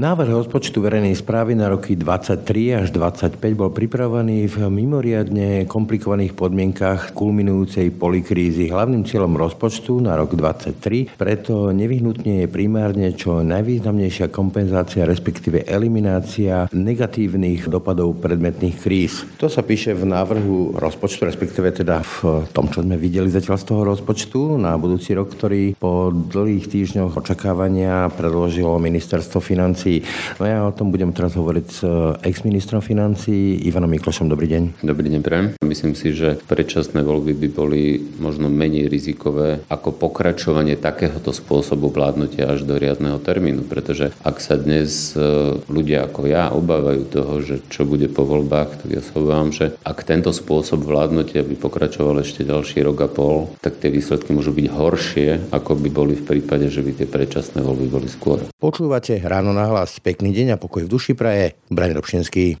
Návrh rozpočtu verejnej správy na roky 23 až 25 bol pripravený v mimoriadne komplikovaných podmienkach kulminujúcej polikrízy. Hlavným cieľom rozpočtu na rok 23 preto nevyhnutne je primárne čo najvýznamnejšia kompenzácia, respektíve eliminácia negatívnych dopadov predmetných kríz. To sa píše v návrhu rozpočtu, respektíve teda v tom, čo sme videli zatiaľ z toho rozpočtu na budúci rok, ktorý po dlhých týždňoch očakávania predložilo ministerstvo financí financí. No ja o tom budem teraz hovoriť s eh, ex-ministrom financí Ivanom Miklošom. Dobrý deň. Dobrý deň, prajem. Myslím si, že predčasné voľby by boli možno menej rizikové ako pokračovanie takéhoto spôsobu vládnutia až do riadneho termínu, pretože ak sa dnes eh, ľudia ako ja obávajú toho, že čo bude po voľbách, tak ja sa obávam, že ak tento spôsob vládnutia by pokračoval ešte ďalší rok a pol, tak tie výsledky môžu byť horšie, ako by boli v prípade, že by tie predčasné voľby boli skôr. Počúvate ráno na hlas. Pekný deň a pokoj v duši praje. Brani Robšinský.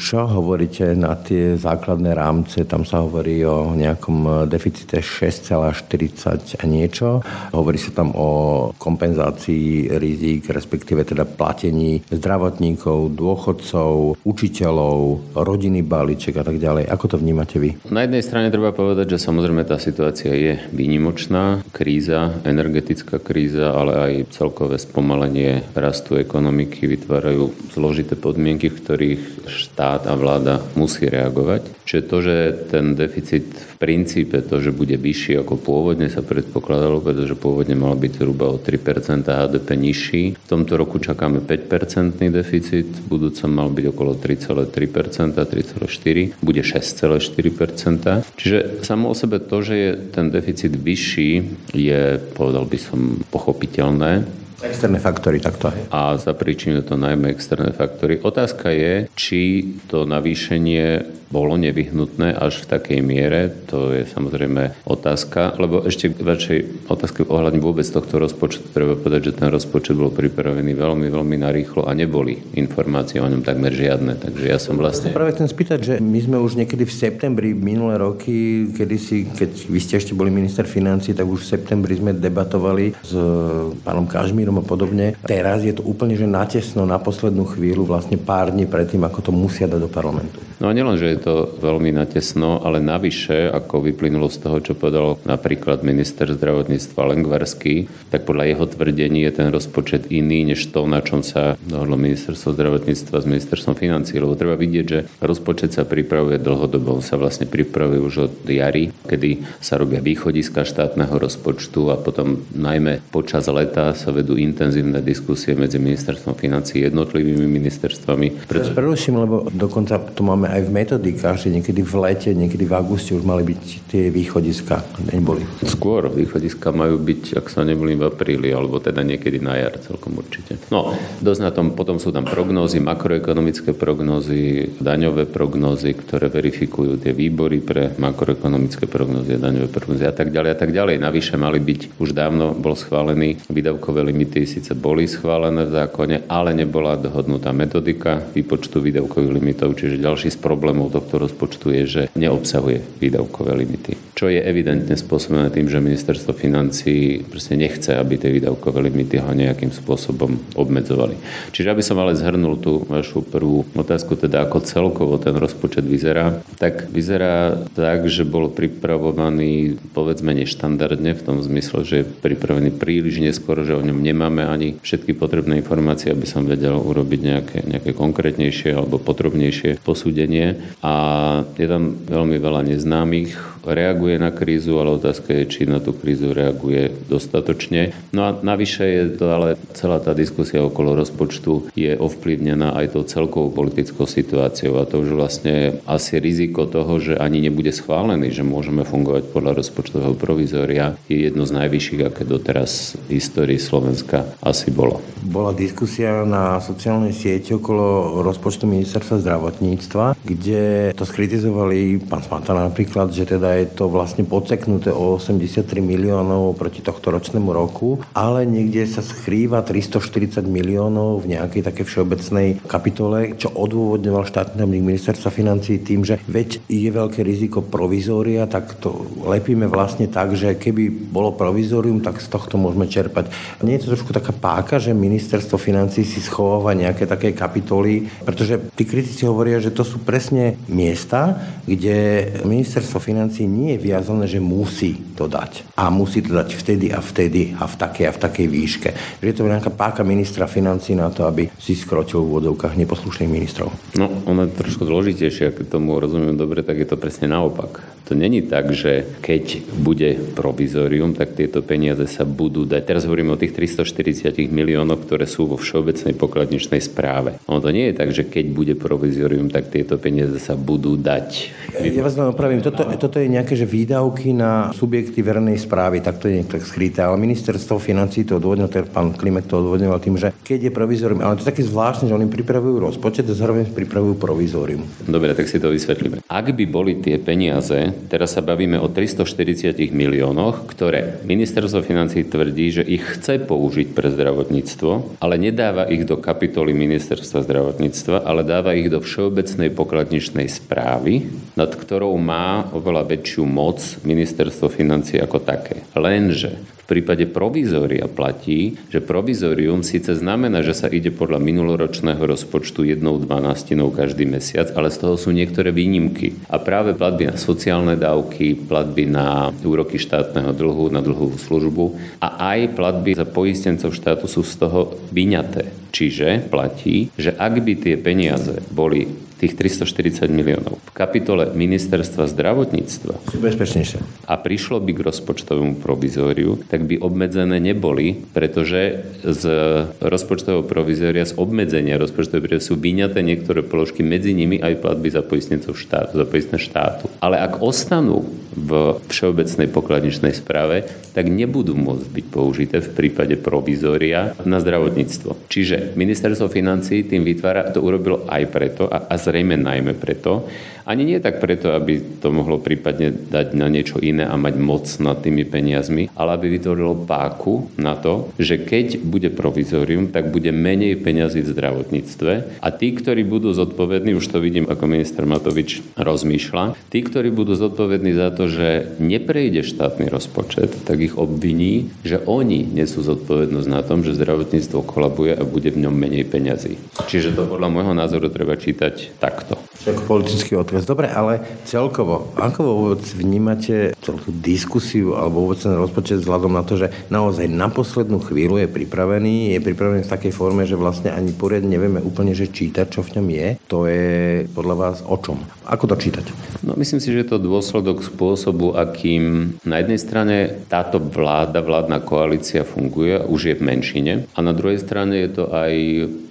Čo hovoríte na tie základné rámce? Tam sa hovorí o nejakom deficite 6,40 a niečo. Hovorí sa tam o kompenzácii rizik, respektíve teda platení zdravotníkov, dôchodcov, učiteľov, rodiny balíček a tak ďalej. Ako to vnímate vy? Na jednej strane treba povedať, že samozrejme tá situácia je výnimočná. Kríza, energetická kríza, ale aj celkové spomalenie rastu ekonomiky vytvárajú zložité podmienky, v ktorých štát štát a vláda musí reagovať. Čiže to, že ten deficit v princípe, to, že bude vyšší ako pôvodne sa predpokladalo, pretože pôvodne mal byť zhruba o 3% HDP nižší. V tomto roku čakáme 5% deficit, v budúcom mal byť okolo 3,3%, 3,4%, bude 6,4%. Čiže samo o sebe to, že je ten deficit vyšší, je, povedal by som, pochopiteľné. Externé faktory, takto. A za príčinu to najmä externé faktory. Otázka je, či to navýšenie bolo nevyhnutné až v takej miere, to je samozrejme otázka, lebo ešte k vašej otázke ohľadne vôbec tohto rozpočtu treba povedať, že ten rozpočet bol pripravený veľmi, veľmi narýchlo a neboli informácie o ňom takmer žiadne, takže ja som vlastne... Práve chcem spýtať, že my sme už niekedy v septembri minulé roky, kedy si, keď vy ste ešte boli minister financí, tak už v septembri sme debatovali s pánom Kažmírom a podobne. Teraz je to úplne, že natesno na poslednú chvíľu, vlastne pár dní predtým, ako to musia dať do parlamentu. No a nielen, že je to veľmi natesno, ale navyše, ako vyplynulo z toho, čo povedal napríklad minister zdravotníctva Lengvarský, tak podľa jeho tvrdení je ten rozpočet iný, než to, na čom sa dohodlo ministerstvo zdravotníctva s ministerstvom financí. Lebo treba vidieť, že rozpočet sa pripravuje dlhodobo. Sa vlastne pripravuje už od jary, kedy sa robia východiska štátneho rozpočtu a potom najmä počas leta sa vedú intenzívne diskusie medzi ministerstvom financí jednotlivými ministerstvami. Preto... Preruším, lebo dokonca to máme aj v metodikách, že niekedy v lete, niekedy v auguste už mali byť tie východiska. Neboli. Skôr východiska majú byť, ak sa neboli v apríli, alebo teda niekedy na jar celkom určite. No, dosť na tom, potom sú tam prognózy, makroekonomické prognózy, daňové prognózy, ktoré verifikujú tie výbory pre makroekonomické prognózy, daňové prognózy a tak ďalej a tak ďalej. Navyše mali byť, už dávno bol schválený výdavkové limity limity síce boli schválené v zákone, ale nebola dohodnutá metodika výpočtu výdavkových limitov, čiže ďalší z problémov tohto rozpočtu je, že neobsahuje výdavkové limity. Čo je evidentne spôsobené tým, že ministerstvo financí proste nechce, aby tie výdavkové limity ho nejakým spôsobom obmedzovali. Čiže aby som ale zhrnul tú vašu prvú otázku, teda ako celkovo ten rozpočet vyzerá, tak vyzerá tak, že bol pripravovaný povedzme neštandardne v tom zmysle, že je pripravený príliš neskoro, že o ňom nemá nemáme ani všetky potrebné informácie, aby som vedel urobiť nejaké, nejaké konkrétnejšie alebo podrobnejšie posúdenie. A je tam veľmi veľa neznámych reaguje na krízu, ale otázka je, či na tú krízu reaguje dostatočne. No a navyše je to ale celá tá diskusia okolo rozpočtu je ovplyvnená aj tou celkovou politickou situáciou a to už vlastne asi riziko toho, že ani nebude schválený, že môžeme fungovať podľa rozpočtového provizória je jedno z najvyšších, aké doteraz v histórii Slovenska asi bolo. Bola diskusia na sociálnej sieti okolo rozpočtu ministerstva zdravotníctva, kde to skritizovali pán Smata napríklad, že teda je to vlastne podseknuté o 83 miliónov proti tohto ročnému roku, ale niekde sa skrýva 340 miliónov v nejakej také všeobecnej kapitole, čo odôvodňoval štátny ministerstva financí tým, že veď je veľké riziko provizória, tak to lepíme vlastne tak, že keby bolo provizórium, tak z tohto môžeme čerpať. Nie je to trošku taká páka, že ministerstvo financí si schováva nejaké také kapitoly, pretože tí kritici hovoria, že to sú presne miesta, kde ministerstvo financí nie je viazané, že musí to dať. A musí to dať vtedy a vtedy a v takej a v takej výške. Že je to nejaká páka ministra financí na to, aby si skrotil v vodovkách neposlušných ministrov. No, ono je trošku zložitejšie, ak tomu rozumiem dobre, tak je to presne naopak. To není tak, že keď bude provizorium, tak tieto peniaze sa budú dať. Teraz hovorím o tých 340 miliónoch, ktoré sú vo všeobecnej pokladničnej správe. Ono to nie je tak, že keď bude provizorium, tak tieto peniaze sa budú dať. Ja vás len opravím. Toto, toto je nejaké že výdavky na subjekty verejnej správy, tak to je tak skryté. Ale ministerstvo financí to odvodnil, teda pán Klimek to odvodňoval tým, že keď je provizorium, ale to je také zvláštne, že oni pripravujú rozpočet a zároveň pripravujú provizorium. Dobre, tak si to vysvetlíme. Ak by boli tie peniaze, teraz sa bavíme o 340 miliónoch, ktoré ministerstvo financí tvrdí, že ich chce použiť pre zdravotníctvo, ale nedáva ich do kapitoly ministerstva zdravotníctva, ale dáva ich do všeobecnej pokladničnej správy, nad ktorou má oveľa väčšiu moc ministerstvo financí ako také. Lenže prípade provizória platí, že provizórium síce znamená, že sa ide podľa minuloročného rozpočtu jednou dvanástinou každý mesiac, ale z toho sú niektoré výnimky. A práve platby na sociálne dávky, platby na úroky štátneho dlhu, na dlhovú službu a aj platby za poistencov štátu sú z toho vyňaté. Čiže platí, že ak by tie peniaze boli tých 340 miliónov v kapitole ministerstva zdravotníctva sú bezpečnejšie. A prišlo by k rozpočtovému provizóriu, tak by obmedzené neboli, pretože z rozpočtového provizória, z obmedzenia rozpočtového provizória sú vyňaté niektoré položky, medzi nimi aj platby za poistnicov štátu, za poistné štátu. Ale ak ostanú v všeobecnej pokladničnej správe, tak nebudú môcť byť použité v prípade provizória na zdravotníctvo. Čiže ministerstvo financí tým vytvára, to urobilo aj preto a, a zrejme najmä preto, ani nie tak preto, aby to mohlo prípadne dať na niečo iné a mať moc nad tými peniazmi, ale aby vytvorilo páku na to, že keď bude provizorium, tak bude menej peňazí v zdravotníctve a tí, ktorí budú zodpovední, už to vidím, ako minister Matovič rozmýšľa, tí, ktorí budú zodpovední za to, že neprejde štátny rozpočet, tak ich obviní, že oni nesú zodpovednosť na tom, že zdravotníctvo kolabuje a bude v ňom menej peňazí. Čiže to podľa môjho názoru treba čítať takto. Ako politický odkaz. Dobre, ale celkovo, ako vôbec vnímate celú tú diskusiu alebo vôbec ten rozpočet vzhľadom na to, že naozaj na poslednú chvíľu je pripravený, je pripravený v takej forme, že vlastne ani poriadne nevieme úplne, že čítať, čo v ňom je. To je podľa vás o čom? Ako to čítať? No myslím si, že to dôsledok spôsobu, akým na jednej strane táto vláda, vládna koalícia funguje, už je v menšine a na druhej strane je to aj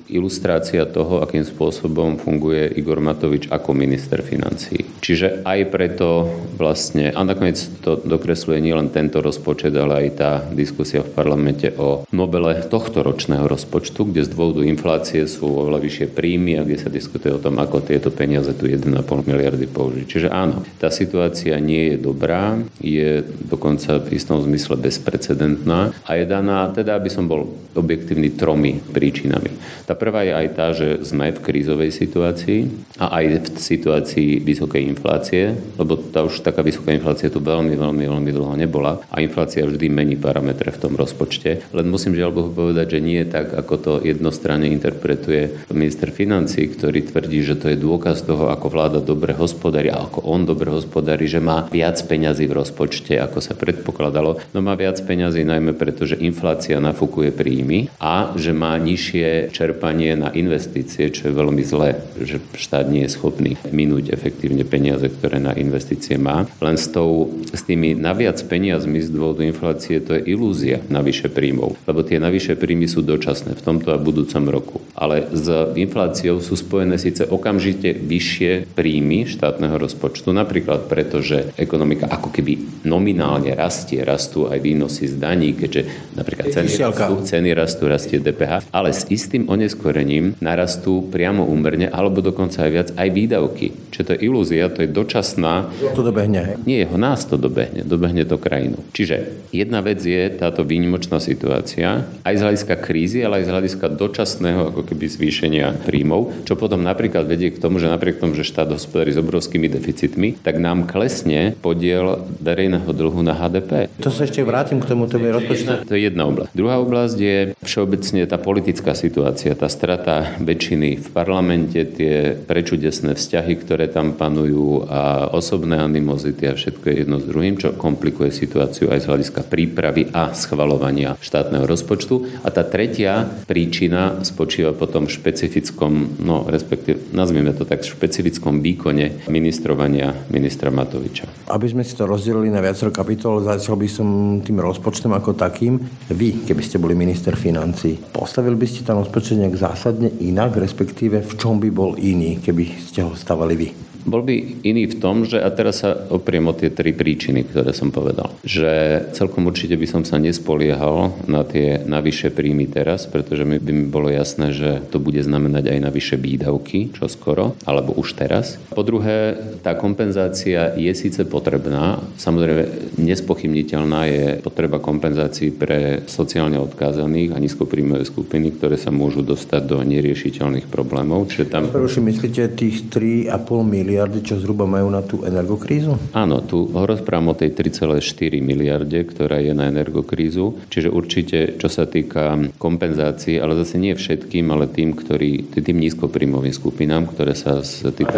ilustrácia toho, akým spôsobom funguje Igor Matovič ako minister financií. Čiže aj preto vlastne, a nakoniec to dokresluje nielen tento rozpočet, ale aj tá diskusia v parlamente o Nobele tohto ročného rozpočtu, kde z dôvodu inflácie sú oveľa vyššie príjmy a kde sa diskutuje o tom, ako tieto peniaze tu 1,5 miliardy použiť. Čiže áno, tá situácia nie je dobrá, je dokonca v istom zmysle bezprecedentná a je daná, teda aby som bol objektívny, tromi príčinami. Tá prvá je aj tá, že sme v krízovej situácii a aj v situácii vysokej inflácie, lebo tá už taká vysoká inflácia tu veľmi, veľmi, veľmi dlho nebola a inflácia vždy mení parametre v tom rozpočte. Len musím žiaľ Bohu povedať, že nie je tak, ako to jednostranne interpretuje minister financí, ktorý tvrdí, že to je dôkaz toho, ako vláda dobre hospodári a ako on dobre hospodári, že má viac peňazí v rozpočte, ako sa predpokladalo. No má viac peňazí najmä preto, že inflácia nafúkuje príjmy a že má nižšie čerpanie čerpanie na investície, čo je veľmi zlé, že štát nie je schopný minúť efektívne peniaze, ktoré na investície má. Len s, tou, s tými naviac peniazmi z dôvodu inflácie to je ilúzia navyše príjmov, lebo tie navyše príjmy sú dočasné v tomto a budúcom roku. Ale s infláciou sú spojené síce okamžite vyššie príjmy štátneho rozpočtu, napríklad preto, že ekonomika ako keby nominálne rastie, rastú aj výnosy z daní, keďže napríklad ceny rastú, ceny rastú, rastie DPH, ale s istým oneskorením narastú priamo úmerne alebo dokonca aj viac aj výdavky. Čiže to je ilúzia, to je dočasná. To dobehne. Nie, jeho nás to dobehne, dobehne to krajinu. Čiže jedna vec je táto výnimočná situácia, aj z hľadiska krízy, ale aj z hľadiska dočasného ako keby zvýšenia príjmov, čo potom napríklad vedie k tomu, že napriek tomu, že štát hospodári s obrovskými deficitmi, tak nám klesne podiel verejného dlhu na HDP. To sa ešte vrátim k tomu tebe rozpočtu. To je jedna oblasť. Druhá oblasť je všeobecne tá politická situácia, tá strata väčšiny v parlamente, tie prečudesné vzťahy, ktoré tam panujú a osobné animozity a všetko je jedno s druhým, čo komplikuje situáciu aj z hľadiska prípravy a schvalovania štátneho rozpočtu. A tá tretia príčina spočíva potom v špecifickom, no respektíve nazvime to tak, špecifickom výkone ministrovania ministra Matoviča. Aby sme si to rozdelili na viacero kapitol, začal by som tým rozpočtom ako takým. Vy, keby ste boli minister financí, postavili by ste tam rozpočet nejak zásadne inak, respektíve v čom by bol iný, keby ste ho stavali vy? Bol by iný v tom, že, a teraz sa opriem o tie tri príčiny, ktoré som povedal, že celkom určite by som sa nespoliehal na tie navyše príjmy teraz, pretože mi by mi bolo jasné, že to bude znamenať aj navyše výdavky, čo skoro, alebo už teraz. Po druhé, tá kompenzácia je síce potrebná, samozrejme nespochybniteľná je potreba kompenzácií pre sociálne odkázaných a nízkopríjmové skupiny, ktoré sa môžu dostať do neriešiteľných problémov. Čiže tam... Prečo myslíte tých 3,5 milióna miliardy, čo zhruba majú na tú energokrízu? Áno, tu rozprávam o tej 3,4 miliarde, ktorá je na energokrízu. Čiže určite, čo sa týka kompenzácií, ale zase nie všetkým, ale tým, ktorí, tým nízkopríjmovým skupinám, ktoré sa z typu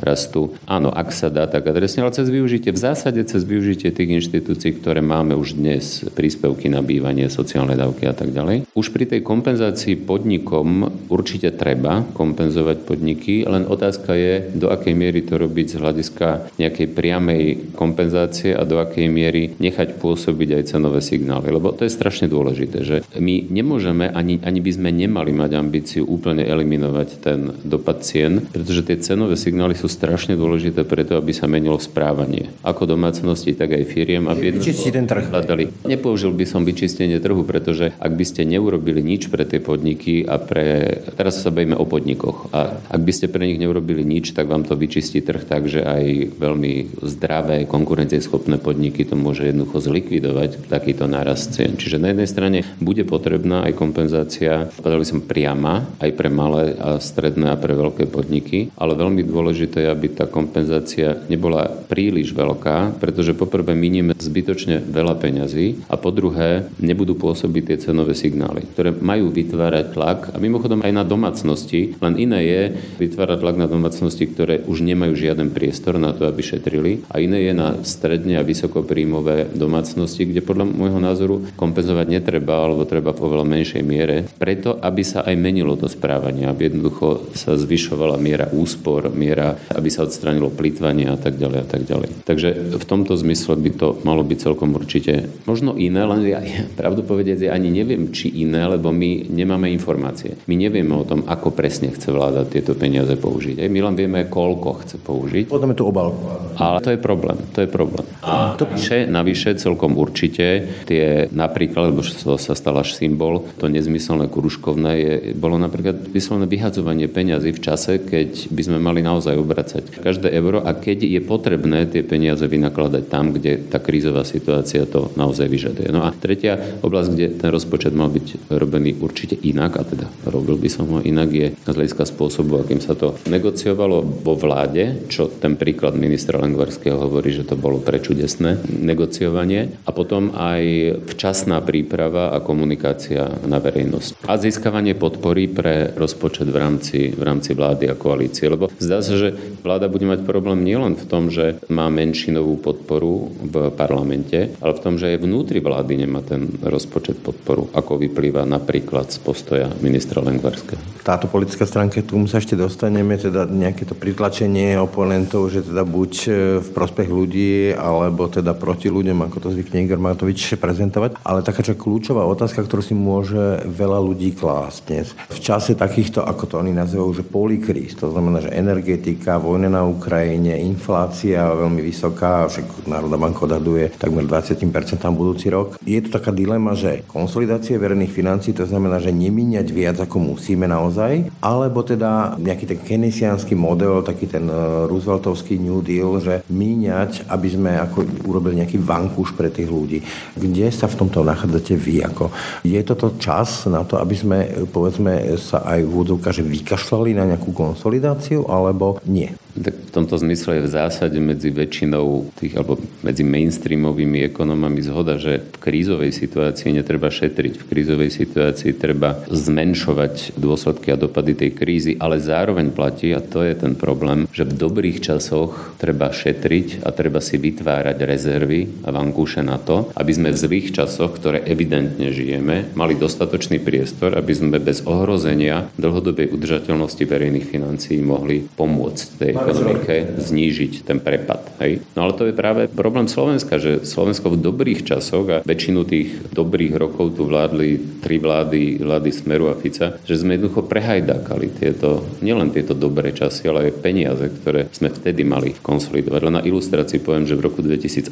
rastú. Áno, ak sa dá, tak adresne, ale cez využitie, v zásade cez využitie tých inštitúcií, ktoré máme už dnes, príspevky na bývanie, sociálne dávky a tak ďalej. Už pri tej kompenzácii podnikom určite treba kompenzovať podniky, len otázka je, do akej miery miery to robiť z hľadiska nejakej priamej kompenzácie a do akej miery nechať pôsobiť aj cenové signály. Lebo to je strašne dôležité, že my nemôžeme, ani, ani by sme nemali mať ambíciu úplne eliminovať ten dopad cien, pretože tie cenové signály sú strašne dôležité preto, aby sa menilo správanie. Ako domácnosti, tak aj firiem. Aby ten trh. Hľadali. Nepoužil by som vyčistenie trhu, pretože ak by ste neurobili nič pre tie podniky a pre... Teraz sa bavíme o podnikoch. A ak by ste pre nich neurobili nič, tak vám to vyčistenie vyčistí trh tak, že aj veľmi zdravé, konkurencieschopné podniky to môže jednoducho zlikvidovať, takýto nárast cien. Čiže na jednej strane bude potrebná aj kompenzácia, povedal by som priama, aj pre malé a stredné a pre veľké podniky, ale veľmi dôležité je, aby tá kompenzácia nebola príliš veľká, pretože poprvé minieme zbytočne veľa peňazí a po druhé nebudú pôsobiť tie cenové signály, ktoré majú vytvárať tlak a mimochodom aj na domácnosti, len iné je vytvárať tlak na domácnosti, ktoré už nemajú žiaden priestor na to, aby šetrili. A iné je na stredne a vysokopríjmové domácnosti, kde podľa môjho názoru kompenzovať netreba, alebo treba v oveľa menšej miere, preto, aby sa aj menilo to správanie, aby jednoducho sa zvyšovala miera úspor, miera, aby sa odstranilo plýtvanie a tak ďalej a tak ďalej. Takže v tomto zmysle by to malo byť celkom určite možno iné, len ja pravdu povedať, ja ani neviem, či iné, lebo my nemáme informácie. My nevieme o tom, ako presne chce vláda tieto peniaze použiť. My len vieme, koľko chce použiť. Potom je tu obálku. Ale to je problém. To je problém. A to navyše, navyše celkom určite tie napríklad, lebo to sa stal až symbol, to nezmyselné kuruškovné je, bolo napríklad vyslovené vyhadzovanie peňazí v čase, keď by sme mali naozaj obracať každé euro a keď je potrebné tie peniaze vynakladať tam, kde tá krízová situácia to naozaj vyžaduje. No a tretia oblasť, kde ten rozpočet mal byť robený určite inak, a teda robil by som ho inak, je z hľadiska spôsobu, akým sa to negociovalo vo vláde vláde, čo ten príklad ministra Lengvarského hovorí, že to bolo prečudesné negociovanie a potom aj včasná príprava a komunikácia na verejnosť. A získavanie podpory pre rozpočet v rámci, v rámci vlády a koalície. Lebo zdá sa, že vláda bude mať problém nielen v tom, že má menšinovú podporu v parlamente, ale v tom, že aj vnútri vlády nemá ten rozpočet podporu, ako vyplýva napríklad z postoja ministra Lengvarského. Táto politická stránka, tu sa ešte dostaneme, teda nejaké to pritlačenie oponentov, že teda buď e, v prospech ľudí, alebo teda proti ľuďom, ako to zvykne Igor Matovič prezentovať. Ale taká čo kľúčová otázka, ktorú si môže veľa ľudí klásť dnes. V čase takýchto, ako to oni nazývajú, že polikríz, to znamená, že energetika, vojna na Ukrajine, inflácia veľmi vysoká, však Národná banka odhaduje takmer 20% budúci rok. Je to taká dilema, že konsolidácie verejných financí, to znamená, že nemíňať viac ako musíme naozaj, alebo teda nejaký ten keynesiánsky model, taký ten Rooseveltovský New Deal, že míňať, aby sme ako urobili nejaký vankúš pre tých ľudí. Kde sa v tomto nachádzate vy? Ako? Je toto čas na to, aby sme povedzme sa aj v úvodzovkách že vykašľali na nejakú konsolidáciu, alebo nie? Tak v tomto zmysle je v zásade medzi väčšinou tých, alebo medzi mainstreamovými ekonomami zhoda, že v krízovej situácii netreba šetriť. V krízovej situácii treba zmenšovať dôsledky a dopady tej krízy, ale zároveň platí, a to je ten problém, že v dobrých časoch treba šetriť a treba si vytvárať rezervy a vankúše na to, aby sme v zlých časoch, ktoré evidentne žijeme, mali dostatočný priestor, aby sme bez ohrozenia dlhodobej udržateľnosti verejných financií mohli pomôcť tej ekonomike znížiť ten prepad. Hej? No ale to je práve problém Slovenska, že Slovensko v dobrých časoch a väčšinu tých dobrých rokov tu vládli tri vlády, vlády Smeru a Fica, že sme jednoducho prehajdákali tieto, nielen tieto dobré časy, ale aj peniaze, ktoré sme vtedy mali konsolidovať. Len na ilustrácii poviem, že v roku 2018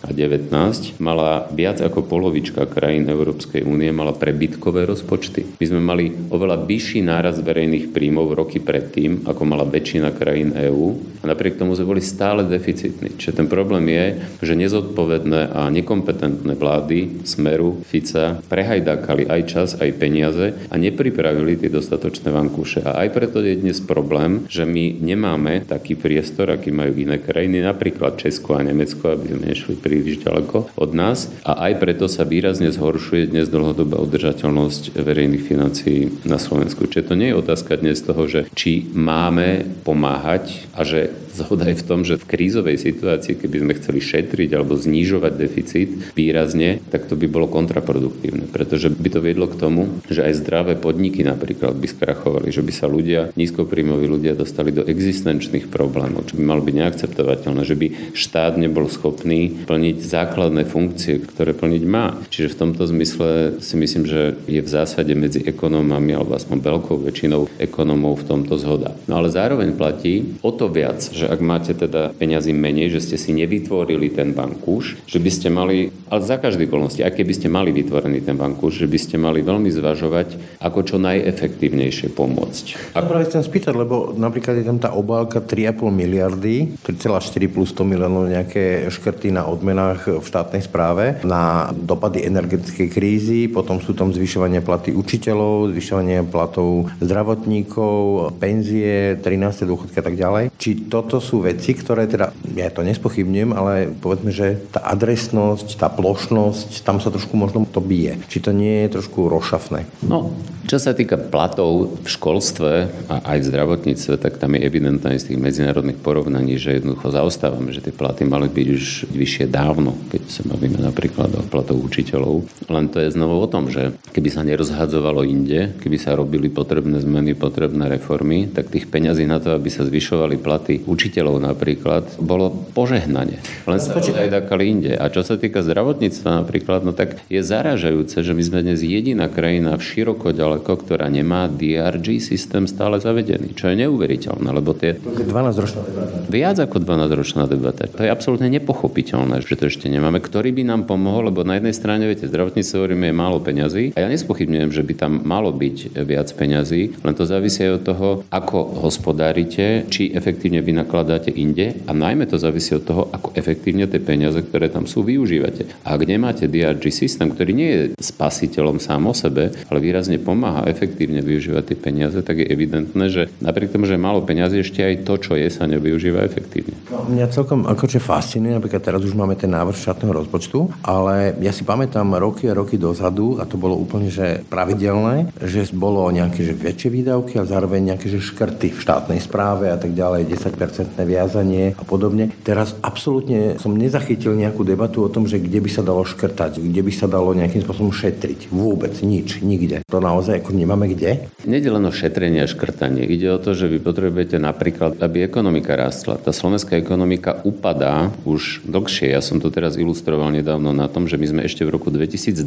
a 2019 mala viac ako polovička krajín Európskej únie mala prebytkové rozpočty. My sme mali oveľa vyšší náraz verejných príjmov roky predtým, ako mala väčšina krajín krajín EÚ a napriek tomu sme boli stále deficitní. Čiže ten problém je, že nezodpovedné a nekompetentné vlády Smeru, Fica prehajdákali aj čas, aj peniaze a nepripravili tie dostatočné vankúše. A aj preto je dnes problém, že my nemáme taký priestor, aký majú iné krajiny, napríklad Česko a Nemecko, aby sme nešli príliš ďaleko od nás. A aj preto sa výrazne zhoršuje dnes dlhodobá udržateľnosť verejných financií na Slovensku. Čiže to nie je otázka dnes toho, že či máme pomáhať pomáhať a že zhoda je v tom, že v krízovej situácii, keby sme chceli šetriť alebo znižovať deficit výrazne, tak to by bolo kontraproduktívne, pretože by to viedlo k tomu, že aj zdravé podniky napríklad by skrachovali, že by sa ľudia, nízkopríjmoví ľudia dostali do existenčných problémov, čo by malo byť neakceptovateľné, že by štát nebol schopný plniť základné funkcie, ktoré plniť má. Čiže v tomto zmysle si myslím, že je v zásade medzi ekonómami alebo aspoň veľkou väčšinou ekonómov v tomto zhoda. No ale zároveň platí, o to viac, že ak máte teda peňazí menej, že ste si nevytvorili ten bankúš, že by ste mali, ale za každej okolnosti, aj keby ste mali vytvorený ten bankúš, že by ste mali veľmi zvažovať, ako čo najefektívnejšie pomôcť. A práve chcem spýtať, lebo napríklad je tam tá obálka 3,5 miliardy, 3,4 plus 100 miliónov nejaké škrty na odmenách v štátnej správe, na dopady energetickej krízy, potom sú tam zvyšovanie platy učiteľov, zvyšovanie platov zdravotníkov, penzie, 13. dôchodka tak ďalej. Či toto sú veci, ktoré teda, ja to nespochybňujem, ale povedzme, že tá adresnosť, tá plošnosť, tam sa trošku možno to bije. Či to nie je trošku rošafné? No, čo sa týka platov v školstve a aj v zdravotníctve, tak tam je evidentné z tých medzinárodných porovnaní, že jednoducho zaostávame, že tie platy mali byť už vyššie dávno, keď sa bavíme napríklad o platov učiteľov. Len to je znovu o tom, že keby sa nerozhadzovalo inde, keby sa robili potrebné zmeny, potrebné reformy, tak tých peňazí na to, aby sa zvyšovali platy učiteľov napríklad, bolo požehnanie. Len sa aj dakali inde. A čo sa týka zdravotníctva napríklad, no tak je zaražajúce, že my sme dnes jediná krajina v široko ďaleko, ktorá nemá DRG systém stále zavedený. Čo je neuveriteľné, lebo tie... 12-ročná debata. Viac ako 12-ročná debata. To je absolútne nepochopiteľné, že to ešte nemáme. Ktorý by nám pomohol, lebo na jednej strane, viete, zdravotníctvo hovoríme je málo peňazí a ja nespochybňujem, že by tam malo byť viac peňazí, len to závisí aj od toho, ako hospodárite či efektívne vynakladáte inde a najmä to závisí od toho, ako efektívne tie peniaze, ktoré tam sú, využívate. A ak nemáte DRG systém, ktorý nie je spasiteľom sám o sebe, ale výrazne pomáha efektívne využívať tie peniaze, tak je evidentné, že napriek tomu, že je málo peniazy, ešte aj to, čo je, sa nevyužíva efektívne. No, mňa celkom akože fascinuje, napríklad teraz už máme ten návrh štátneho rozpočtu, ale ja si pamätám roky a roky dozadu, a to bolo úplne že pravidelné, že bolo nejaké že väčšie výdavky a zároveň nejaké že škrty v štátnej správe a tak ďalej, 10-percentné viazanie a podobne. Teraz absolútne som nezachytil nejakú debatu o tom, že kde by sa dalo škrtať, kde by sa dalo nejakým spôsobom šetriť. Vôbec nič, nikde. To naozaj ako nemáme kde. Nede len o šetrenie a škrtanie. Ide o to, že vy potrebujete napríklad, aby ekonomika rástla. Tá slovenská ekonomika upadá už dlhšie. Ja som to teraz ilustroval nedávno na tom, že my sme ešte v roku 2012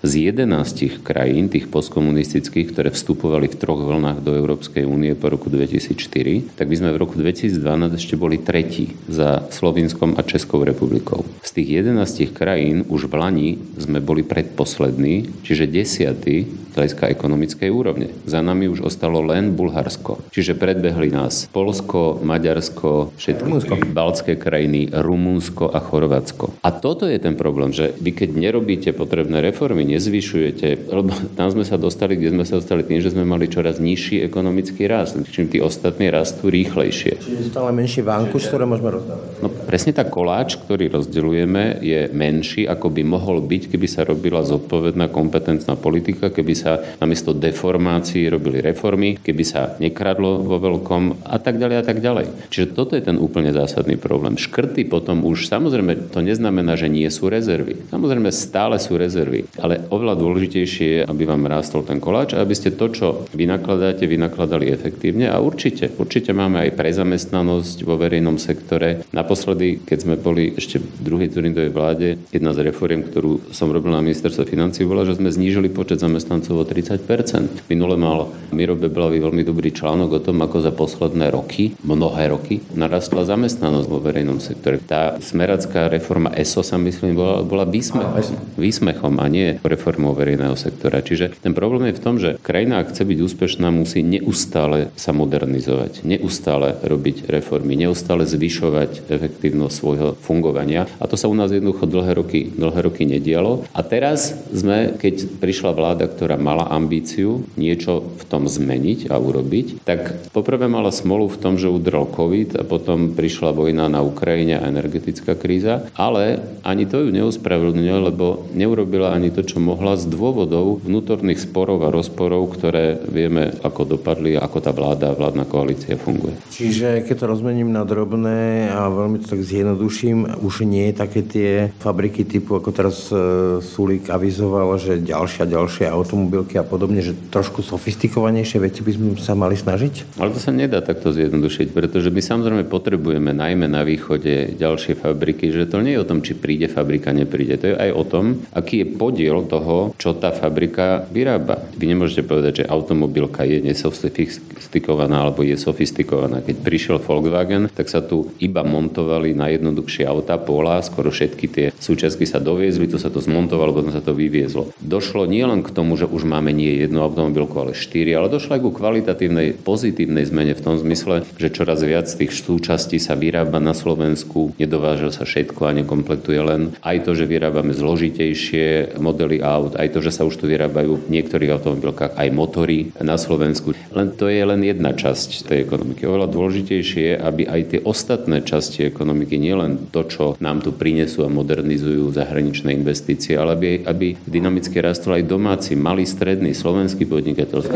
z 11 krajín, tých postkomunistických, ktoré vstupovali v troch vlnách do Európskej únie po roku 2004, tak by sme v roku 2012 ešte boli tretí za Slovinskom a Českou republikou. Z tých 11 krajín už v Lani sme boli predposlední, čiže desiatí z hľadiska ekonomickej úrovne. Za nami už ostalo len Bulharsko. Čiže predbehli nás Polsko, Maďarsko, všetky Rumunsko. baltské krajiny, Rumunsko a Chorvátsko. A toto je ten problém, že vy keď nerobíte potrebné reformy, nezvyšujete, lebo tam sme sa dostali, kde sme sa dostali tým, že sme mali čoraz nižší ekonomický rast, čím tí ostatní rastú rýchlejšie. Čiže stále menší vánkuš, ktoré môžeme rozdávať. No presne tá koláč, ktorý rozdeľujeme, je menší, ako by mohol byť, keby sa robila zodpovedná kompetentná politika, keby sa namiesto deformácií robili reformy, keby sa nekradlo vo veľkom a tak ďalej a tak ďalej. Čiže toto je ten úplne zásadný problém. Škrty potom už, samozrejme, to neznamená, že nie sú rezervy. Samozrejme, stále sú rezervy, ale oveľa dôležitejšie je, aby vám rástol ten koláč a aby ste to, čo vynakladáte, vynakladali efektívne a určite, určite máme aj prezamestnanosť vo verejnom sektore. Naposledy, keď sme boli ešte v druhej Turindovej vláde, jedna z reforiem, ktorú som robil na ministerstve financí, bola, že sme znížili počet zamestnancov o 30% Minule mal Miro Beblavý veľmi dobrý článok o tom, ako za posledné roky, mnohé roky, narastla zamestnanosť vo verejnom sektore. Tá smeracká reforma ESO sa myslím bola, bola výsmechom, výsmechom a nie reformou verejného sektora. Čiže ten problém je v tom, že krajina, ak chce byť úspešná, musí neustále sa modernizovať, neustále robiť reformy, neustále zvyšovať efektívnosť svojho fungovania. A to sa u nás jednoducho dlhé roky, dlhé roky nedialo. A teraz sme, keď prišla vláda, ktorá mala ambíciu niečo v tom zmeniť a urobiť, tak poprvé mala smolu v tom, že udrel COVID a potom prišla vojna na Ukrajine a energetická kríza, ale ani to ju neuspravedlňuje, lebo neurobila ani to, čo mohla z dôvodov vnútorných sporov a rozporov, ktoré vieme, ako dopadli, ako tá vláda vládna koalícia funguje. Čiže keď to rozmením na drobné a veľmi to tak zjednoduším, už nie je také tie fabriky typu, ako teraz e, Sulík avizoval, že ďalšia, ďalšie automobilky automobilky a podobne, že trošku sofistikovanejšie veci by sme sa mali snažiť? Ale to sa nedá takto zjednodušiť, pretože my samozrejme potrebujeme najmä na východe ďalšie fabriky, že to nie je o tom, či príde fabrika, nepríde. To je aj o tom, aký je podiel toho, čo tá fabrika vyrába. Vy nemôžete povedať, že automobilka je nesofistikovaná alebo je sofistikovaná. Keď prišiel Volkswagen, tak sa tu iba montovali na jednoduchšie auta, pola, skoro všetky tie súčiastky sa doviezli, to sa to zmontovalo, potom sa to vyviezlo. Došlo nielen k tomu, že už máme nie jednu automobilku, ale štyri, ale došlo aj ku kvalitatívnej pozitívnej zmene v tom zmysle, že čoraz viac tých súčastí sa vyrába na Slovensku, nedováža sa všetko a nekompletuje len aj to, že vyrábame zložitejšie modely aut, aj to, že sa už tu vyrábajú v niektorých automobilkách aj motory na Slovensku. Len to je len jedna časť tej ekonomiky. Oveľa dôležitejšie je, aby aj tie ostatné časti ekonomiky, nielen to, čo nám tu prinesú a modernizujú zahraničné investície, ale aby, aby dynamicky rastol aj domáci, malý stredný slovenský podnikateľský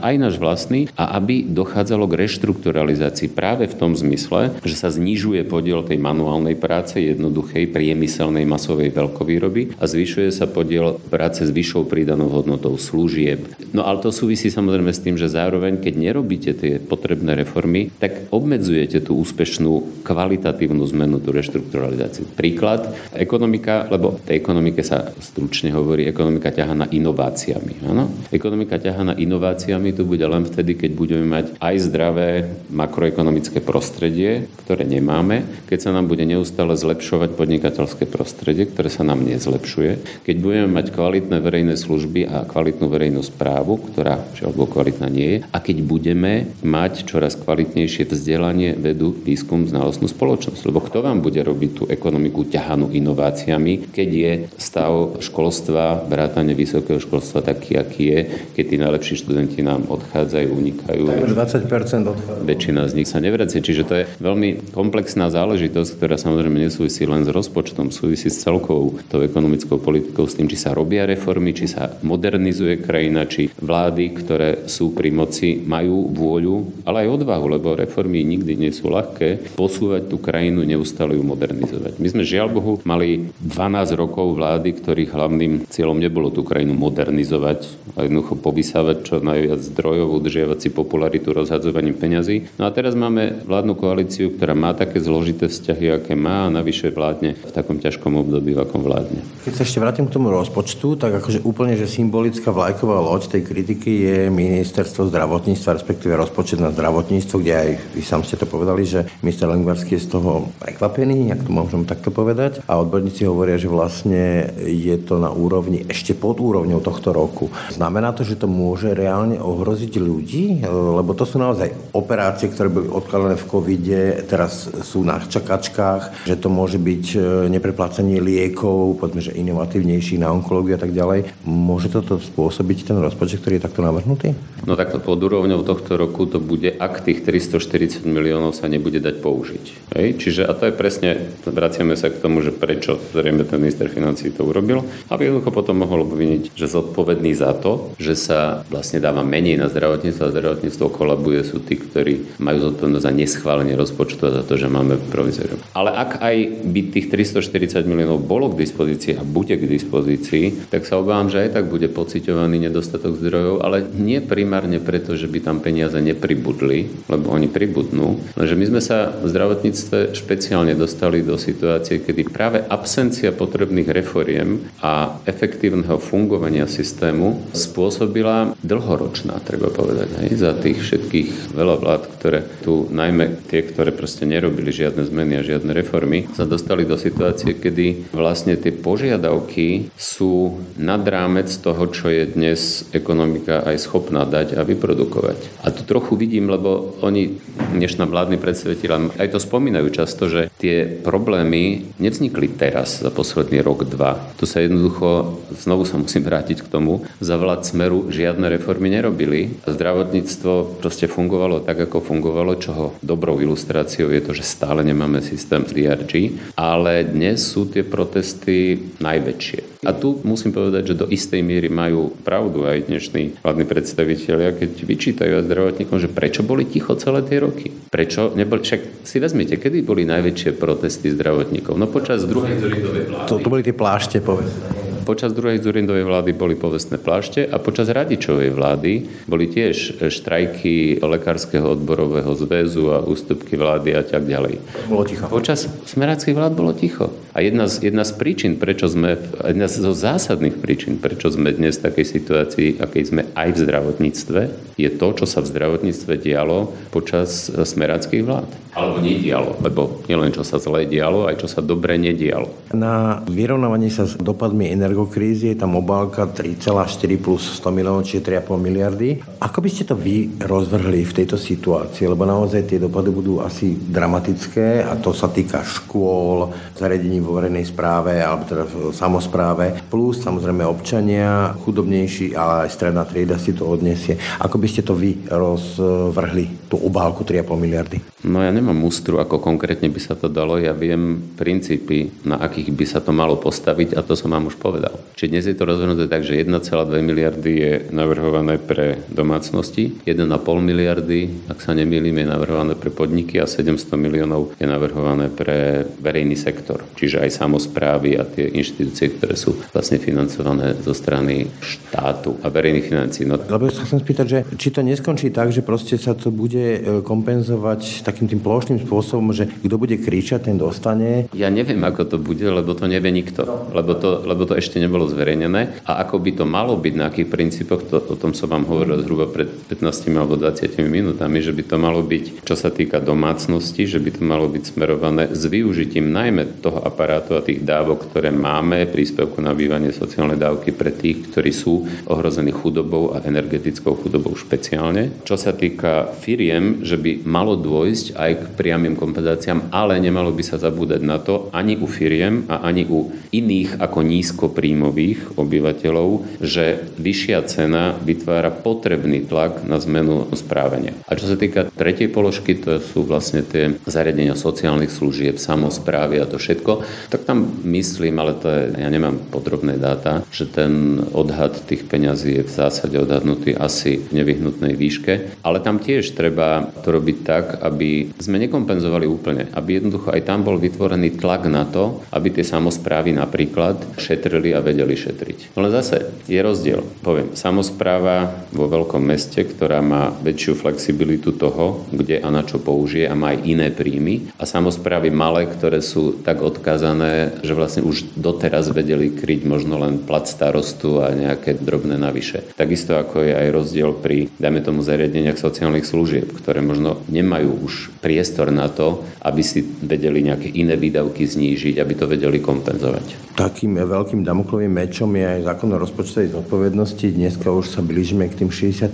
aj náš vlastný a aby dochádzalo k reštrukturalizácii práve v tom zmysle, že sa znižuje podiel tej manuálnej práce, jednoduchej, priemyselnej, masovej veľkovýroby a zvyšuje sa podiel práce s vyššou pridanou hodnotou služieb. No ale to súvisí samozrejme s tým, že zároveň, keď nerobíte tie potrebné reformy, tak obmedzujete tú úspešnú kvalitatívnu zmenu, tú reštrukturalizáciu. Príklad, ekonomika, lebo v tej ekonomike sa stručne hovorí, ekonomika ťaha na inováciami. Áno? Ekonomika ťaha na inováciami tu bude len vtedy, keď budeme mať aj zdravé makroekonomické prostredie, ktoré nemáme, keď sa nám bude neustále zlepšovať podnikateľské prostredie, ktoré sa nám nezlepšuje, keď budeme mať kvalitné verejné služby a kvalitnú verejnú správu, ktorá alebo kvalitná nie je, a keď budeme mať mať čoraz kvalitnejšie vzdelanie, vedu, výskum, znalostnú spoločnosť. Lebo kto vám bude robiť tú ekonomiku ťahanú inováciami, keď je stav školstva, vrátane vysokého školstva taký, aký je, keď tí najlepší študenti nám odchádzajú, unikajú. 20% odchádzajú. Väčšina z nich sa nevracia. Čiže to je veľmi komplexná záležitosť, ktorá samozrejme nesúvisí len s rozpočtom, súvisí s celkovou tou ekonomickou politikou, s tým, či sa robia reformy, či sa modernizuje krajina, či vlády, ktoré sú pri moci, majú vôľu, ale aj odvahu, lebo reformy nikdy nie sú ľahké, posúvať tú krajinu, neustále ju modernizovať. My sme žiaľ Bohu mali 12 rokov vlády, ktorých hlavným cieľom nebolo tú krajinu modernizovať a jednoducho povysávať čo najviac zdrojov, udržiavať si popularitu rozhadzovaním peňazí. No a teraz máme vládnu koalíciu, ktorá má také zložité vzťahy, aké má a navyše vládne v takom ťažkom období, v akom vládne. Keď sa ešte vrátim k tomu rozpočtu, tak akože úplne, že symbolická vlajková loď tej kritiky je ministerstvo zdravotníctva, respektíve rozpočet na zdravotníctvo, kde aj vy sám ste to povedali, že minister Lengvarský je z toho prekvapený, ak to môžem takto povedať. A odborníci hovoria, že vlastne je to na úrovni, ešte pod úrovňou tohto roku. Znamená to, že to môže reálne ohroziť ľudí? Lebo to sú naozaj operácie, ktoré boli odkladané v covide, teraz sú na čakačkách, že to môže byť e, nepreplácanie liekov, poďme, že inovatívnejší na onkológiu a tak ďalej. Môže toto spôsobiť ten rozpočet, ktorý je takto navrhnutý? No takto pod úrovňou tohto roku to bude, ak tých 340 miliónov sa nebude dať použiť. Hej? Čiže, a to je presne, vraciame sa k tomu, že prečo zrejme ten minister financí to urobil, aby jednoducho potom mohol obviniť, že zodpovedný za to, že sa vlastne dáva menej na zdravotníctvo a zdravotníctvo kolabuje, sú tí, ktorí majú zodpovednosť za neschválenie rozpočtu a za to, že máme provizorium. Ale ak aj by tých 340 miliónov bolo k dispozícii a bude k dispozícii, tak sa obávam, že aj tak bude pociťovaný nedostatok zdrojov, ale nie primárne preto, že by tam peniaze nepribudli, lebo oni pribudnú, lenže my sme sa v zdravotníctve špeciálne dostali do situácie, kedy práve absencia potrebných reforiem a efektívneho fungovania systému spôsobila dlhoročná, treba povedať, aj za tých všetkých veľa vlád, ktoré tu, najmä tie, ktoré proste nerobili žiadne zmeny a žiadne reformy, sa dostali do situácie, kedy vlastne tie požiadavky sú nad rámec toho, čo je dnes ekonomika aj schopná dať a vyprodukovať. A tu trochu vidím, lebo oni, dnešná vládni predstaviteľa, aj to spomínajú často, že tie problémy nevznikli teraz za posledný rok, dva. Tu sa jednoducho, znovu sa musím vrátiť k tomu, za vlád Smeru žiadne reformy nerobili. Zdravotníctvo proste fungovalo tak, ako fungovalo, čoho dobrou ilustráciou je to, že stále nemáme systém DRG, ale dnes sú tie protesty najväčšie. A tu musím povedať, že do istej miery majú pravdu aj dnešní vládni predstavitelia, keď vyčítajú aj zdravotníkom, že prečo boli ticho celé tie roky. Prečo neboli, však si vezmite, kedy boli najväčšie protesty zdravotníkov? No počas druhej. To, to boli tie plášte, povedzme. Počas druhej Zurindovej vlády boli povestné plášte a počas Radičovej vlády boli tiež štrajky Lekárskeho odborového zväzu a ústupky vlády a tak ďalej. Bolo ticho. Počas smeráckých vlád bolo ticho. A jedna z, jedna z príčin, prečo sme, jedna zo zásadných príčin, prečo sme dnes v takej situácii, akej sme aj v zdravotníctve, je to, čo sa v zdravotníctve dialo počas smeráckých vlád. Alebo nedialo, lebo nielen čo sa zle dialo, aj čo sa dobre nedialo. Na vyrovnávanie sa s dopadmi energokrízy je tam obálka 3,4 plus 100 miliónov, čiže 3,5 miliardy. Ako by ste to vy rozvrhli v tejto situácii? Lebo naozaj tie dopady budú asi dramatické a to sa týka škôl, zariadení vo verejnej správe alebo teda v samozpráve, plus samozrejme občania, chudobnejší, ale aj stredná trieda si to odniesie. Ako by ste to vy rozvrhli, tú obálku 3,5 miliardy? No ja nemám ústru, ako konkrétne by sa to dalo. Ja viem princípy, na akých by sa to malo postaviť a to som vám už povedal. Čiže dnes je to rozhodnuté tak, že 1,2 miliardy je navrhované pre domácnosti, 1,5 miliardy, ak sa nemýlim, je navrhované pre podniky a 700 miliónov je navrhované pre verejný sektor. Čiže aj samozprávy a tie inštitúcie, ktoré sú vlastne financované zo strany štátu a verejných financí. No... Lebo sa chcem spýtať, že či to neskončí tak, že proste sa to bude e, kompenzovať takým tým plošným spôsobom, že kto bude kričať, ten dostane. Ja neviem, ako to bude, lebo to nevie nikto. Lebo to, lebo to ešte ešte nebolo zverejnené. A ako by to malo byť, na akých princípoch, to, o tom som vám hovoril zhruba pred 15 alebo 20 minútami, že by to malo byť, čo sa týka domácnosti, že by to malo byť smerované s využitím najmä toho aparátu a tých dávok, ktoré máme, príspevku na bývanie sociálnej dávky pre tých, ktorí sú ohrození chudobou a energetickou chudobou špeciálne. Čo sa týka firiem, že by malo dôjsť aj k priamým kompenzáciám, ale nemalo by sa zabúdať na to ani u firiem a ani u iných ako nízkopríjmových obyvateľov, že vyššia cena vytvára potrebný tlak na zmenu správania. A čo sa týka tretej položky, to sú vlastne tie zariadenia sociálnych služieb, samozprávy a to všetko, tak tam myslím, ale to je, ja nemám podrobné dáta, že ten odhad tých peňazí je v zásade odhadnutý asi v nevyhnutnej výške, ale tam tiež treba to robiť tak, aby sme nekompenzovali úplne, aby jednoducho aj tam bol vytvorený tlak na to, aby tie samozprávy napríklad šetrili a vedeli šetriť. Ale zase je rozdiel. Poviem, samozpráva vo veľkom meste, ktorá má väčšiu flexibilitu toho, kde a na čo použije a má aj iné príjmy a samozprávy malé, ktoré sú tak odkazané, že vlastne už doteraz vedeli kryť možno len plat starostu a nejaké drobné navyše. Takisto ako je aj rozdiel pri, dajme tomu, zariadeniach sociálnych služieb, ktoré možno nemajú už priestor na to, aby si vedeli nejaké iné výdavky znížiť, aby to vedeli kompenzovať. Takým veľkým damoklovým mečom je aj zákon o rozpočtovej zodpovednosti. Dneska už sa blížime k tým 60%.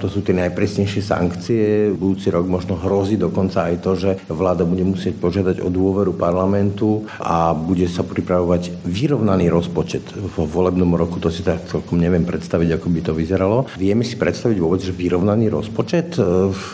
To sú tie najpresnejšie sankcie. Budúci rok možno hrozí dokonca aj to, že vláda bude musieť požiadať o dôveru parlamentu a bude sa pripravovať vyrovnaný rozpočet v volebnom roku. To si tak celkom neviem predstaviť, ako by to vyzeralo. Vieme si predstaviť vôbec, že vyrovnaný rozpočet e, v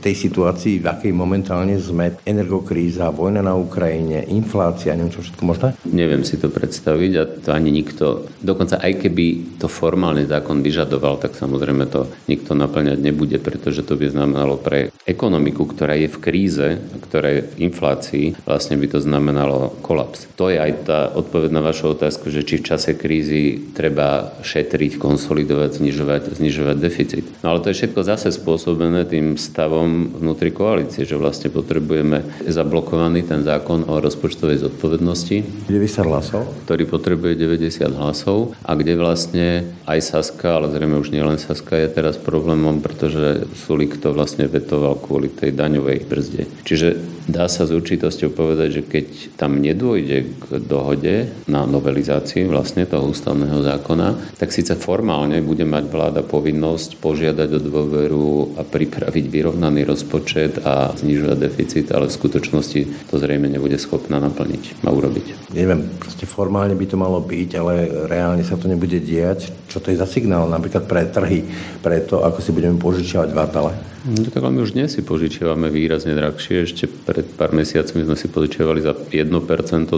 tej situácii, v akej momentálne sme, energokríza, vojna na Ukrajine, inflácia, neviem čo všetko možné? Neviem si to predstaviť a to ani nikto, dokonca aj keby to formálny zákon vyžadoval, tak samozrejme to nikto naplňať nebude, pretože to by znamenalo pre ekonomiku, ktorá je v kríze, ktorá je v inflácii, vlastne by to znamenalo kolaps. To je aj tá odpoveď na vašu otázku, že či v čase krízy treba šetriť, konsolidovať, znižovať, znižovať deficit. No ale to je všetko zase spôsobené tým stavom vnútri koalície, že vlastne potrebujeme zablokovaný ten zákon o rozpočtovej zodpovednosti. 90 hlasov? Ktorý potrebuje 90 hlasov a kde vlastne aj Saska, ale zrejme už nielen Saska je teraz problémom, pretože Sulik to vlastne vetoval kvôli tej daňovej brzde. Čiže dá sa s určitosťou povedať, že keď tam nedôjde k dohode na novelizácii vlastne toho ústavného zákona, tak síce formálne bude mať vláda povinnosť požiadať o dôveru a pripraviť vyrovnaný rozpočet a znižovať deficit, ale v skutočnosti to zrejme nebude schopná naplniť a urobiť. Neviem, proste formálne by to malo byť, ale reálne sa to nebude diať. Čo to je za signál napríklad pre trhy, pre to, ako si budeme požičiavať v No tak my už dnes si požičiavame výrazne drahšie. Ešte pred pár mesiacmi sme si požičiavali za 1%,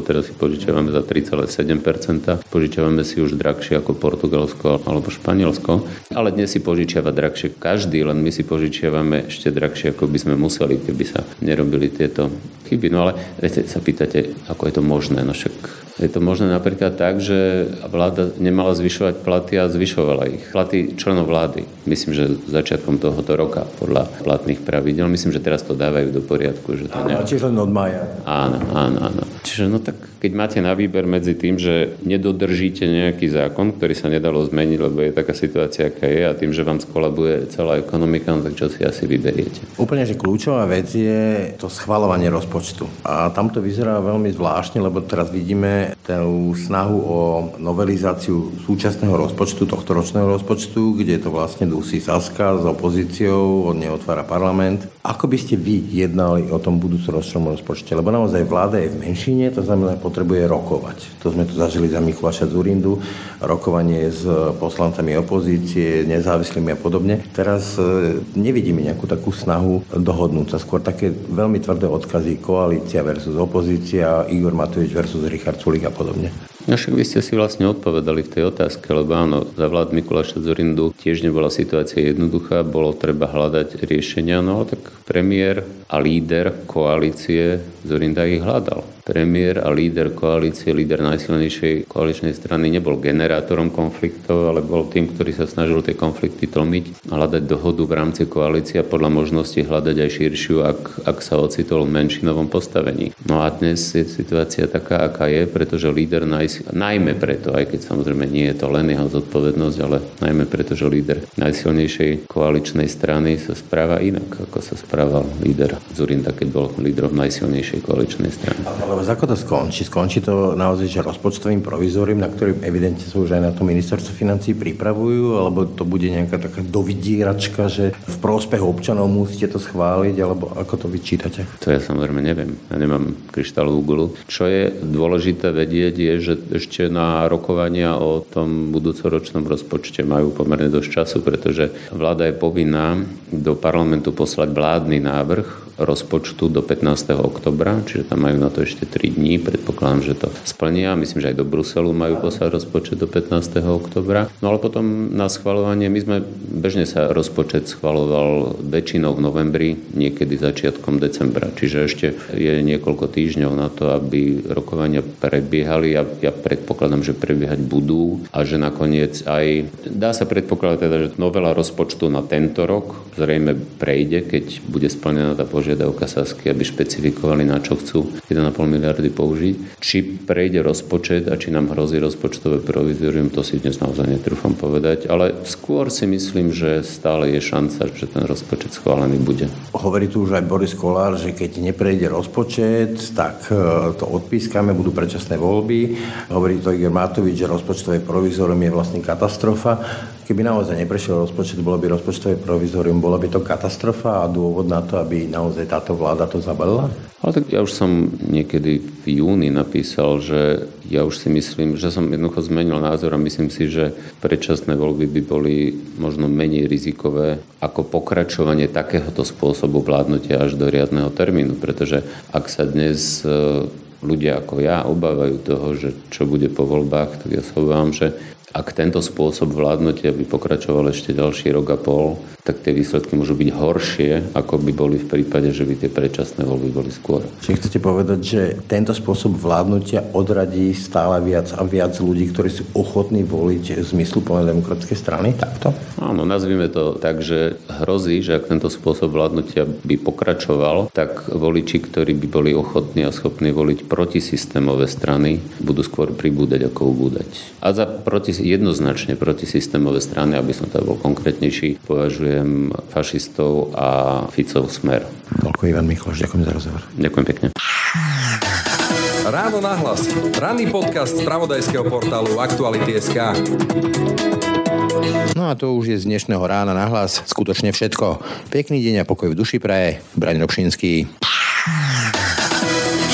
teraz si požičiavame za 3,7%. Požičiavame si už drahšie ako Portugalsko alebo Španielsko. Ale dnes si požičiava drahšie každý, len my si požičiavame ešte drahšie, ako by sme museli, keby sa nerobili tieto chyby. No ale viete, sa pýtate, ako je to možné. No však je to možné napríklad tak, že vláda nemala zvyšovať platy a zvyšovala ich. Platy členov vlády. Myslím, že začiatkom tohoto roka podľa platných pravidel. Myslím, že teraz to dávajú do poriadku. Že to áno, čiže len od maja. Áno, áno, áno. Čiže no tak keď máte na výber medzi tým, že nedodržíte nejaký zákon, ktorý sa nedalo zmeniť, lebo je taká situácia, aká je, a tým, že vám skolabuje celá ekonomika, no tak čo si asi vyberiete? Úplne, že kľúčová vec je to schvalovanie rozpočtu. A tam to vyzerá veľmi zvláštne, lebo teraz vidíme tú snahu o novelizáciu súčasného rozpočtu, tohto ročného rozpočtu, kde to vlastne dusí Saska s opozíciou, on neotvára parlament. Ako by ste vy jednali o tom budúcoročnom rozpočte? Lebo naozaj vláda je v menšine, to znamená, potrebuje rokovať. To sme tu zažili za Mikuláša Zurindu, rokovanie s poslancami opozície, nezávislými a podobne. Teraz e, nevidíme nejakú takú snahu dohodnúť sa. Skôr také veľmi tvrdé odkazy koalícia versus opozícia, Igor Matovič versus Richard Sulik a podobne. No však vy ste si vlastne odpovedali v tej otázke, lebo áno, za vlád Mikuláša Zorindu tiež nebola situácia jednoduchá, bolo treba hľadať riešenia, no tak premiér a líder koalície Zorinda ich hľadal. Premiér a líder koalície, líder najsilnejšej koaličnej strany nebol generátorom konfliktov, ale bol tým, ktorý sa snažil tie konflikty tlmiť a hľadať dohodu v rámci koalície a podľa možnosti hľadať aj širšiu, ak, ak sa ocitol v menšinovom postavení. No a dnes je situácia taká, aká je, pretože líder, naj, najmä preto, aj keď samozrejme nie je to len jeho zodpovednosť, ale najmä preto, že líder najsilnejšej koaličnej strany sa správa inak, ako sa správal líder Zurinda, keď bol lídrom najsilnejšej koaličnej strany. Ale ako to skončí? Skončí to naozaj, že rozpočtovým provizórium, na ktorý evidentne sa už aj na to ministerstvo financí pripravujú, alebo to bude nejaká taká dovidieračka, že v prospech občanov musíte to schváliť, alebo ako to vyčítate? To ja samozrejme neviem. Ja nemám kryštálovú gulu. Čo je dôležité vedieť je, že ešte na rokovania o tom budúcoročnom rozpočte majú pomerne dosť času, pretože vláda je povinná do parlamentu poslať vládny návrh rozpočtu do 15. oktobra, čiže tam majú na to ešte 3 dní. Predpokladám, že to splnia. Myslím, že aj do Bruselu majú poslať rozpočet do 15. oktobra. No ale potom na schvalovanie, my sme, bežne sa rozpočet schvaloval väčšinou v novembri, niekedy začiatkom decembra. Čiže ešte je niekoľko týždňov na to, aby rokovania prebiehali. Ja, ja predpokladám, že prebiehať budú a že nakoniec aj dá sa predpokladať teda, že novela rozpočtu na tento rok zrejme prejde, keď bude splnená tá požiadavka Sasky, aby špecifikovali, na čo chcú 1,5 miliardy použiť. Či prejde rozpočet a či nám hrozí rozpočtové provizorium, to si dnes naozaj netrúfam povedať, ale skôr si myslím, že stále je šanca, že ten rozpočet schválený bude. Hovorí tu už aj Boris Kolár, že keď neprejde rozpočet, tak e, to odpískame, budú predčasné voľby. Hovorí to Igor Matovič, že rozpočtové provizorium je vlastne katastrofa. Keby naozaj neprešiel rozpočet, bolo by rozpočtové provizorium, bola by to katastrofa a dôvod na to, aby naozaj táto vláda to zabalila? Ale tak ja už som niekedy v júni napísal, že ja už si myslím, že som jednoducho zmenil názor a myslím si, že predčasné voľby by boli možno menej rizikové ako pokračovanie takéhoto spôsobu vládnutia až do riadneho termínu, pretože ak sa dnes e, ľudia ako ja obávajú toho, že čo bude po voľbách, tak ja sa obávam, že ak tento spôsob vládnutia by pokračoval ešte ďalší rok a pol, tak tie výsledky môžu byť horšie, ako by boli v prípade, že by tie predčasné voľby boli skôr. Čiže chcete povedať, že tento spôsob vládnutia odradí stále viac a viac ľudí, ktorí sú ochotní voliť zmysluplné demokratické strany? Takto? Áno, nazvime to tak, že hrozí, že ak tento spôsob vládnutia by pokračoval, tak voliči, ktorí by boli ochotní a schopní voliť protisystémové strany, budú skôr pribúdať ako ubúdať. A za proti jednoznačne protisystémové strany, aby som to bol konkrétnejší, považujem fašistov a Ficov smer. Toľko Ivan Mikloš, ďakujem za rozhovor. Ďakujem pekne. Ráno nahlas. Ranný podcast z pravodajského portálu Aktuality.sk. No a to už je z dnešného rána nahlas skutočne všetko. Pekný deň a pokoj v duši praje. Braň Robšinský.